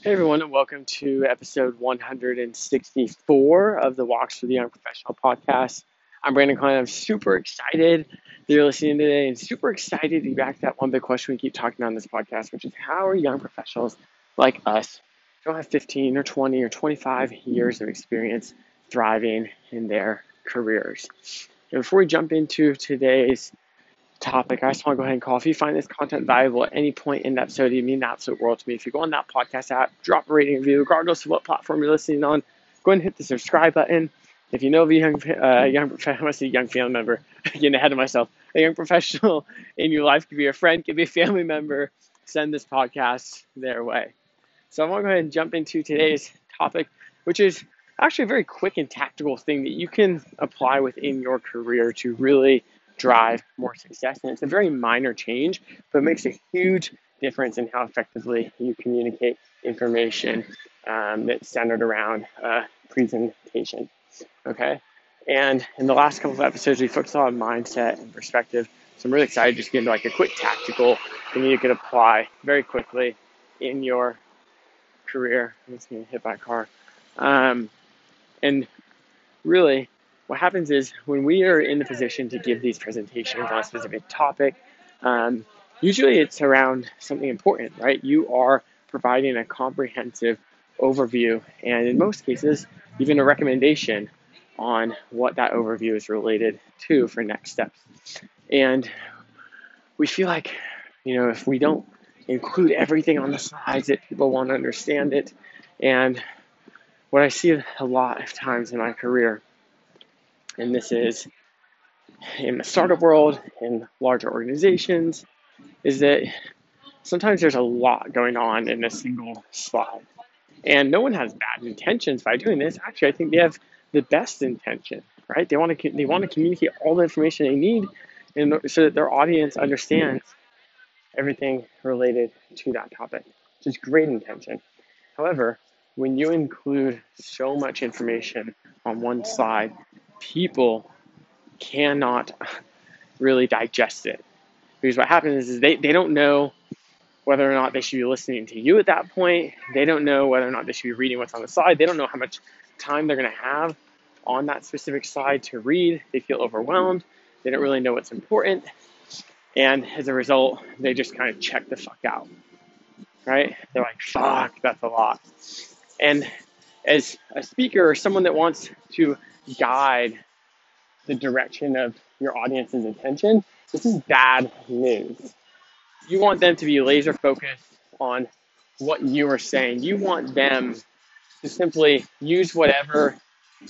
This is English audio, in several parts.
Hey everyone, and welcome to episode 164 of the Walks for the Young Professional podcast. I'm Brandon Klein. I'm super excited that you're listening today and super excited to be back to that one big question we keep talking about on this podcast, which is how are young professionals like us who don't have 15 or 20 or 25 years of experience thriving in their careers? And before we jump into today's topic, I just want to go ahead and call. If you find this content valuable at any point in the episode, you mean the absolute world to me. If you go on that podcast app, drop a rating review, regardless of what platform you're listening on, go ahead and hit the subscribe button. If you know of a young, uh, young, I say young family member, getting ahead of myself, a young professional in your life, could be a friend, could be a family member, send this podcast their way. So I want to go ahead and jump into today's topic, which is actually a very quick and tactical thing that you can apply within your career to really drive more success. And it's a very minor change, but makes a huge difference in how effectively you communicate information um, that's centered around a presentation. Okay. And in the last couple of episodes, we focused on mindset and perspective. So I'm really excited to just to get into like a quick tactical thing you can apply very quickly in your career. I'm just getting hit by car. Um, and really, what happens is when we are in the position to give these presentations on a specific topic, um, usually it's around something important, right? You are providing a comprehensive overview, and in most cases, even a recommendation on what that overview is related to for next steps. And we feel like, you know, if we don't include everything on the slides, that people won't understand it. And what I see a lot of times in my career and this is in the startup world, in larger organizations, is that sometimes there's a lot going on in a single slide. And no one has bad intentions by doing this. Actually, I think they have the best intention, right? They want to they want to communicate all the information they need, and so that their audience understands everything related to that topic, which is great intention. However, when you include so much information on one slide, people cannot really digest it. Because what happens is they, they don't know whether or not they should be listening to you at that point. They don't know whether or not they should be reading what's on the slide. They don't know how much time they're going to have on that specific slide to read. They feel overwhelmed. They don't really know what's important. And as a result, they just kind of check the fuck out. Right? They're like, fuck, that's a lot. And as a speaker or someone that wants to guide the direction of your audience's attention, this is bad news. You want them to be laser focused on what you are saying. You want them to simply use whatever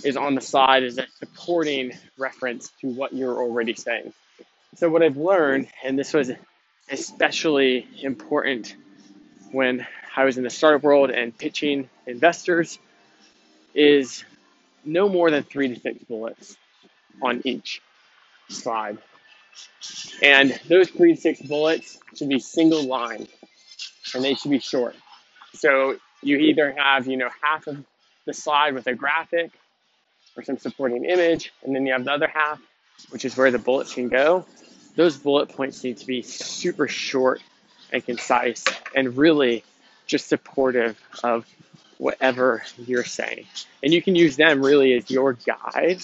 is on the side as a supporting reference to what you're already saying. So, what I've learned, and this was especially important when I was in the startup world and pitching investors, is no more than three to six bullets on each slide. And those three to six bullets should be single line and they should be short. So you either have, you know, half of the slide with a graphic or some supporting image, and then you have the other half, which is where the bullets can go. Those bullet points need to be super short and concise and really just supportive of whatever you're saying. And you can use them really as your guide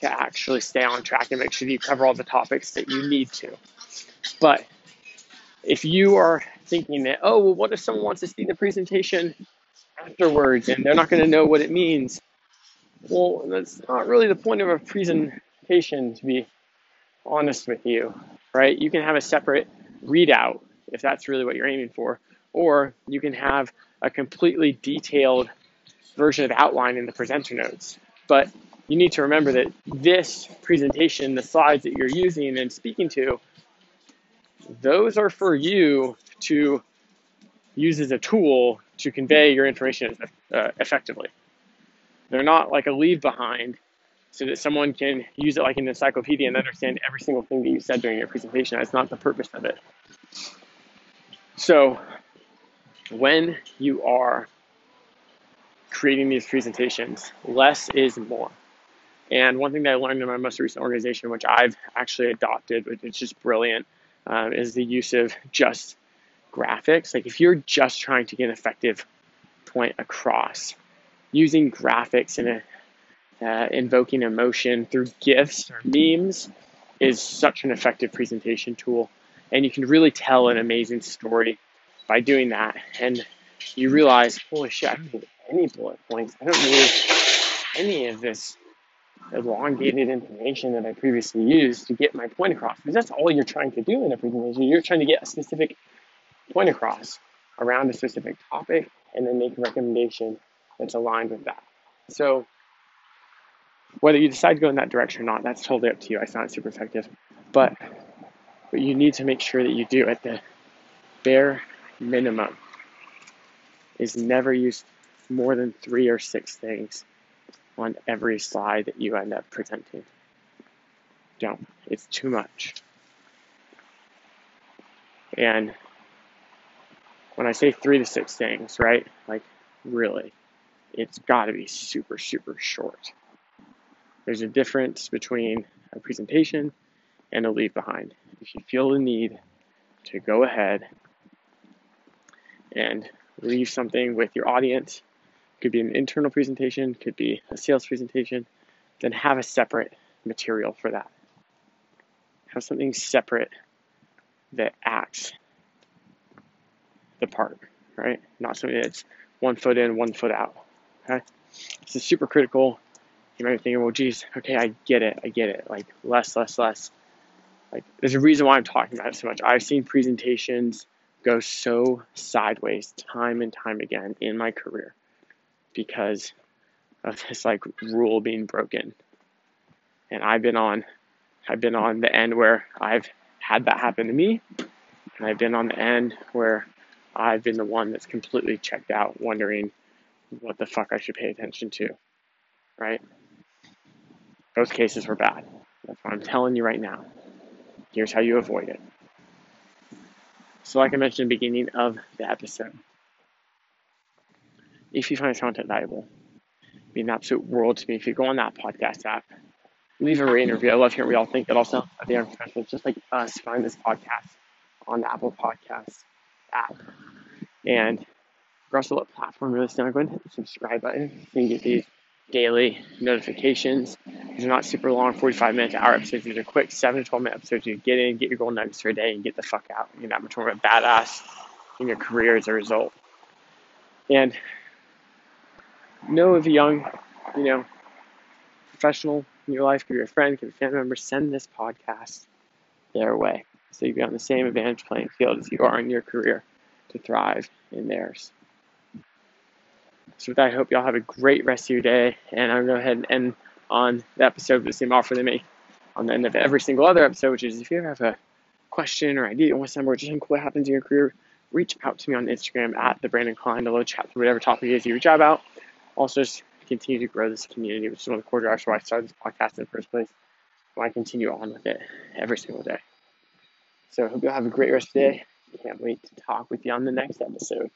to actually stay on track and make sure you cover all the topics that you need to. But if you are thinking that, oh, well, what if someone wants to see the presentation afterwards and they're not going to know what it means? Well, that's not really the point of a presentation, to be honest with you, right? You can have a separate readout if that's really what you're aiming for, or you can have a completely detailed version of outline in the presenter notes. But you need to remember that this presentation, the slides that you're using and speaking to, those are for you to use as a tool to convey your information uh, effectively. They're not like a leave behind so that someone can use it like an encyclopedia and understand every single thing that you said during your presentation. That's not the purpose of it. So, when you are creating these presentations, less is more. And one thing that I learned in my most recent organization, which I've actually adopted, which is just brilliant, um, is the use of just graphics. Like if you're just trying to get an effective point across. Using graphics and uh, invoking emotion through GIFs or memes is such an effective presentation tool. And you can really tell an amazing story by doing that. And you realize, holy shit, I don't need any bullet points. I don't need any of this elongated information that I previously used to get my point across. Because that's all you're trying to do in a presentation. You're trying to get a specific point across around a specific topic and then make a recommendation that's aligned with that. So whether you decide to go in that direction or not, that's totally up to you. I found it super effective. But but you need to make sure that you do at the bare minimum is never use more than three or six things on every slide that you end up presenting. Don't. It's too much. And when I say three to six things, right? Like, really, it's got to be super, super short. There's a difference between a presentation and a leave behind. If you feel the need to go ahead and leave something with your audience, could be an internal presentation, could be a sales presentation, then have a separate material for that. Have something separate that acts the part, right? Not something that's one foot in, one foot out. Okay? This is super critical. You might be thinking, well, geez, okay, I get it, I get it. Like less, less, less. Like there's a reason why I'm talking about it so much. I've seen presentations go so sideways time and time again in my career because of this like rule being broken. And I've been on I've been on the end where I've had that happen to me and I've been on the end where I've been the one that's completely checked out wondering what the fuck I should pay attention to. Right? Both cases were bad. That's what I'm telling you right now. Here's how you avoid it. So, like I mentioned in the beginning of the episode, if you find this content valuable, it'd be an absolute world to me. If you go on that podcast app, leave a rating review. I love hearing what y'all think, but also at the Young professional, just like us, find this podcast on the Apple Podcast app. And regardless of what platform you're listening go ahead and hit the subscribe button. So you can get these daily notifications. These are not super long, 45 minute to hour episodes. These are quick, 7 to 12 minute episodes. You get in, get your goal nuggets for a day, and get the fuck out. You're that much more of a badass in your career as a result. And know of a young, you know, professional in your life, could be a friend, could be a family member, send this podcast their way. So you be on the same advantage playing field as you are in your career to thrive in theirs. So with that, I hope y'all have a great rest of your day. And I'm going to go ahead and end on the episode with the same offer they make on the end of every single other episode, which is if you ever have a question or idea or something or just cool that happens in your career, reach out to me on Instagram at the Brandon Klein to chat through whatever topic it is you reach out about. Also, just continue to grow this community, which is one of the core drivers why I started this podcast in the first place. Why I continue on with it every single day. So I hope you'll have a great rest of the day. Can't wait to talk with you on the next episode.